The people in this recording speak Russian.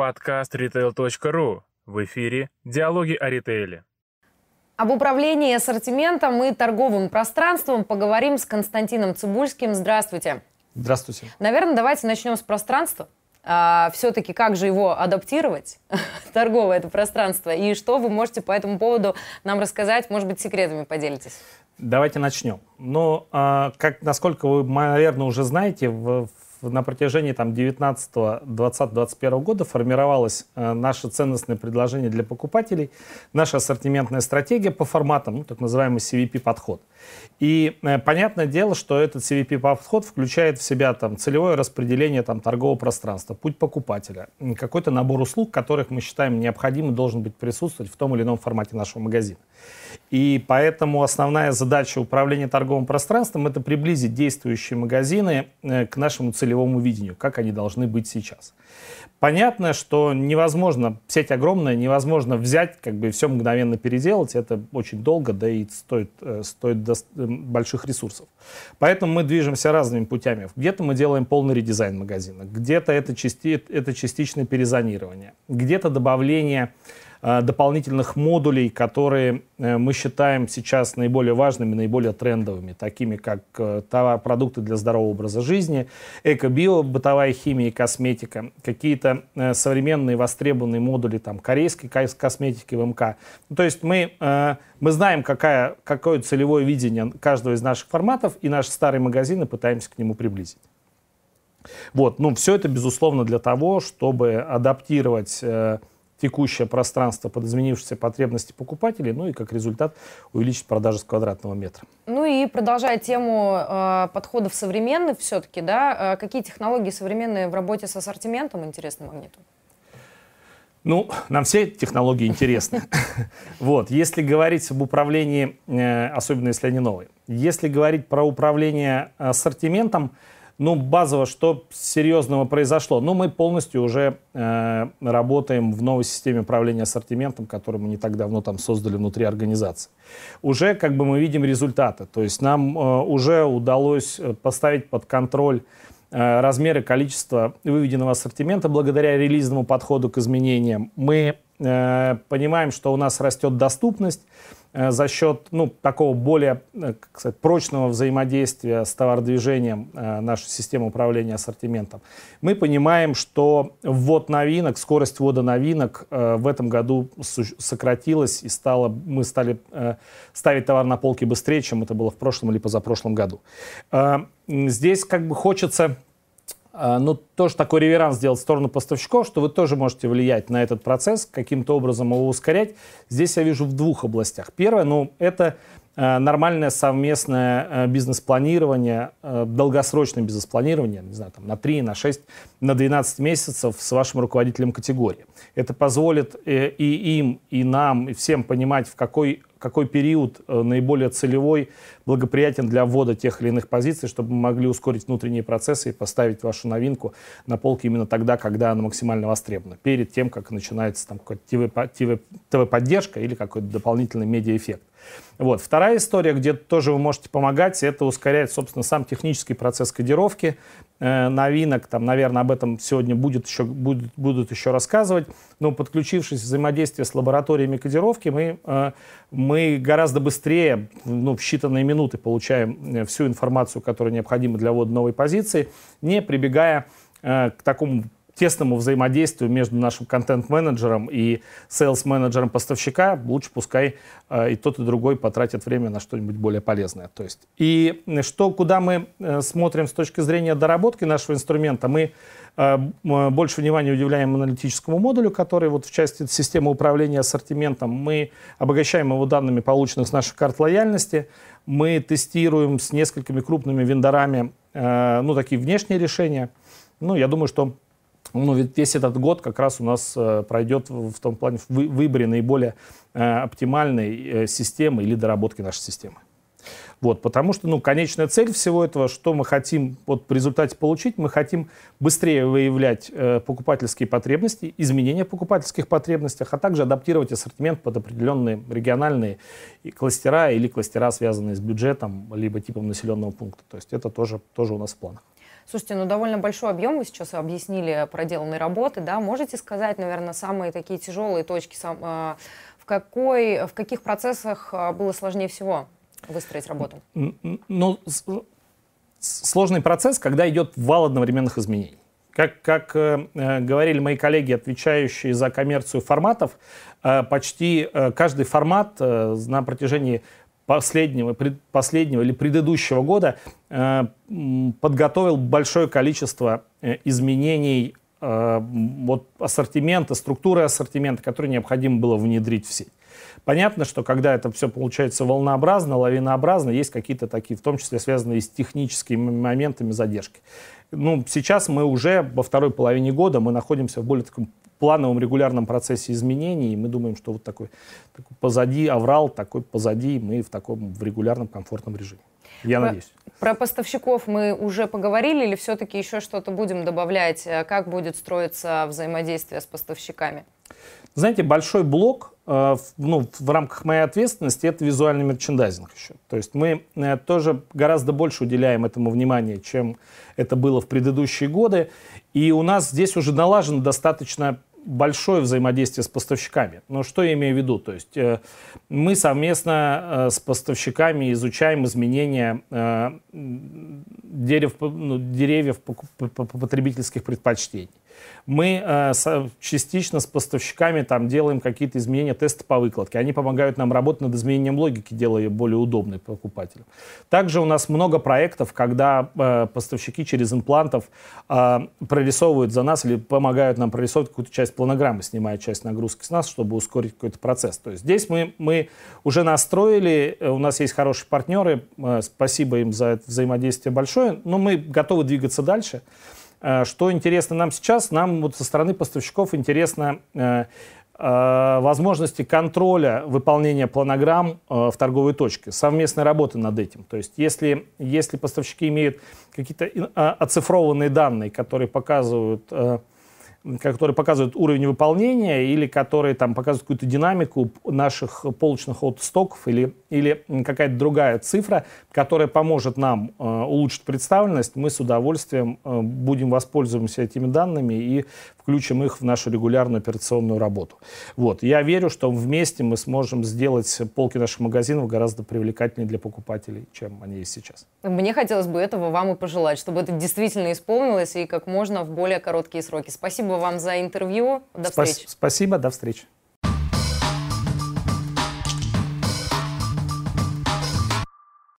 Подкаст retail.ru. В эфире «Диалоги о ритейле». Об управлении ассортиментом и торговым пространством поговорим с Константином Цибульским. Здравствуйте. Здравствуйте. Наверное, давайте начнем с пространства. А, все-таки как же его адаптировать, торговое это пространство, и что вы можете по этому поводу нам рассказать, может быть, секретами поделитесь? Давайте начнем. Ну, а, как, насколько вы, наверное, уже знаете, в, на протяжении там, 19, 20, 21 года формировалось э, наше ценностное предложение для покупателей, наша ассортиментная стратегия по форматам, ну, так называемый CVP-подход. И э, понятное дело, что этот CVP-подход включает в себя там, целевое распределение там, торгового пространства, путь покупателя, какой-то набор услуг, которых мы считаем необходимым должен быть присутствовать в том или ином формате нашего магазина. И поэтому основная задача управления торговым пространством – это приблизить действующие магазины э, к нашему целевому видению, как они должны быть сейчас. Понятно, что невозможно, сеть огромная, невозможно взять, как бы все мгновенно переделать, это очень долго, да и стоит, э, стоит э, больших ресурсов. Поэтому мы движемся разными путями. Где-то мы делаем полный редизайн магазина, где-то это, части, это частичное перезонирование, где-то добавление дополнительных модулей, которые э, мы считаем сейчас наиболее важными, наиболее трендовыми, такими как э, продукты для здорового образа жизни, эко-био, бытовая химия и косметика, какие-то современные востребованные модули там, корейской косметики в МК. Ну, то есть мы, мы знаем, какая, какое целевое видение каждого из наших форматов, и наши старые магазины пытаемся к нему приблизить. Вот, ну, все это, безусловно, для того, чтобы адаптировать текущее пространство под изменившиеся потребности покупателей, ну и как результат увеличить продажи с квадратного метра. Ну и продолжая тему э, подходов современных все-таки, да, э, какие технологии современные в работе с ассортиментом интересны магниту? Ну, нам все технологии интересны. Вот, если говорить об управлении, э, особенно если они новые, если говорить про управление ассортиментом, ну, базово, что серьезного произошло? Ну, мы полностью уже э, работаем в новой системе управления ассортиментом, которую мы не так давно там создали внутри организации. Уже как бы мы видим результаты. То есть нам э, уже удалось э, поставить под контроль э, размеры, количество выведенного ассортимента благодаря релизному подходу к изменениям. Мы э, понимаем, что у нас растет доступность, за счет ну, такого более э, как сказать, прочного взаимодействия с товародвижением э, нашей системы управления ассортиментом, мы понимаем, что ввод новинок, скорость ввода новинок в этом году сократилась и стало, мы стали ставить товар на полки быстрее, чем это было в прошлом или позапрошлом году. Здесь как бы хочется ну, тоже такой реверанс сделать в сторону поставщиков, что вы тоже можете влиять на этот процесс, каким-то образом его ускорять. Здесь я вижу в двух областях. Первое, ну, это э, нормальное совместное э, бизнес-планирование, э, долгосрочное бизнес-планирование, не знаю, там, на 3, на 6, на 12 месяцев с вашим руководителем категории. Это позволит и им, и нам, и всем понимать, в какой какой период э, наиболее целевой, благоприятен для ввода тех или иных позиций, чтобы мы могли ускорить внутренние процессы и поставить вашу новинку на полке именно тогда, когда она максимально востребована, перед тем, как начинается там какая-то ТВ-поддержка или какой-то дополнительный медиаэффект. Вот. Вторая история, где тоже вы можете помогать, это ускорять, собственно, сам технический процесс кодировки новинок. Там, наверное, об этом сегодня будет еще, будет, будут еще рассказывать. Но подключившись взаимодействие с лабораториями кодировки, мы, э, мы гораздо быстрее, ну, в считанные минуты получаем э, всю информацию, которая необходима для ввода новой позиции, не прибегая э, к такому тесному взаимодействию между нашим контент-менеджером и сейлс-менеджером поставщика, лучше пускай э, и тот, и другой потратят время на что-нибудь более полезное. То есть, и что, куда мы э, смотрим с точки зрения доработки нашего инструмента, мы э, больше внимания уделяем аналитическому модулю, который вот в части системы управления ассортиментом. Мы обогащаем его данными, полученных с наших карт лояльности. Мы тестируем с несколькими крупными вендорами э, ну, такие внешние решения. Ну, я думаю, что ну, ведь весь этот год как раз у нас э, пройдет в, том плане в вы, выборе наиболее э, оптимальной э, системы или доработки нашей системы. Вот, потому что, ну, конечная цель всего этого, что мы хотим вот в результате получить, мы хотим быстрее выявлять э, покупательские потребности, изменения покупательских потребностях, а также адаптировать ассортимент под определенные региональные кластера или кластера, связанные с бюджетом, либо типом населенного пункта. То есть это тоже, тоже у нас в планах. Слушайте, ну довольно большой объем вы сейчас объяснили проделанной работы, да? Можете сказать, наверное, самые такие тяжелые точки, э, в, какой, в каких процессах э, было сложнее всего выстроить работу? Ну, сложный процесс, когда идет вал одновременных изменений. Как, как э, э, говорили мои коллеги, отвечающие за коммерцию форматов, э, почти э, каждый формат э, на протяжении последнего, пред, последнего или предыдущего года э, подготовил большое количество э, изменений э, вот, ассортимента, структуры ассортимента, которые необходимо было внедрить в сеть. Понятно, что когда это все получается волнообразно, лавинообразно, есть какие-то такие, в том числе связанные с техническими моментами задержки. Ну, сейчас мы уже во второй половине года мы находимся в более таком плановом регулярном процессе изменений, и мы думаем, что вот такой, такой позади аврал, такой позади, мы в таком в регулярном комфортном режиме. Я про, надеюсь. Про поставщиков мы уже поговорили или все-таки еще что-то будем добавлять? Как будет строиться взаимодействие с поставщиками? Знаете, большой блок э, ну, в рамках моей ответственности это визуальный мерчендайзинг еще. То есть мы э, тоже гораздо больше уделяем этому внимания, чем это было в предыдущие годы. И у нас здесь уже налажено достаточно большое взаимодействие с поставщиками. Но что я имею в виду? То есть э, мы совместно э, с поставщиками изучаем изменения э, дерев, ну, деревьев потребительских предпочтений. Мы э, с, частично с поставщиками там делаем какие-то изменения, тесты по выкладке. Они помогают нам работать над изменением логики, делая ее более удобной покупателю. Также у нас много проектов, когда э, поставщики через имплантов э, прорисовывают за нас или помогают нам прорисовывать какую-то часть планограммы, снимая часть нагрузки с нас, чтобы ускорить какой-то процесс. То есть здесь мы, мы уже настроили, э, у нас есть хорошие партнеры, э, спасибо им за это взаимодействие большое, но мы готовы двигаться дальше. Э, что интересно нам сейчас? Нам вот со стороны поставщиков интересно э, э, возможности контроля выполнения планограмм в торговой точке, совместной работы над этим. То есть если, если поставщики имеют какие-то оцифрованные данные, которые показывают которые показывают уровень выполнения или которые там показывают какую-то динамику наших полочных аутостоков или, или какая-то другая цифра, которая поможет нам э, улучшить представленность, мы с удовольствием э, будем воспользоваться этими данными и включим их в нашу регулярную операционную работу. Вот. Я верю, что вместе мы сможем сделать полки наших магазинов гораздо привлекательнее для покупателей, чем они есть сейчас. Мне хотелось бы этого вам и пожелать, чтобы это действительно исполнилось и как можно в более короткие сроки. Спасибо вам за интервью. До встречи. Спасибо, до встречи.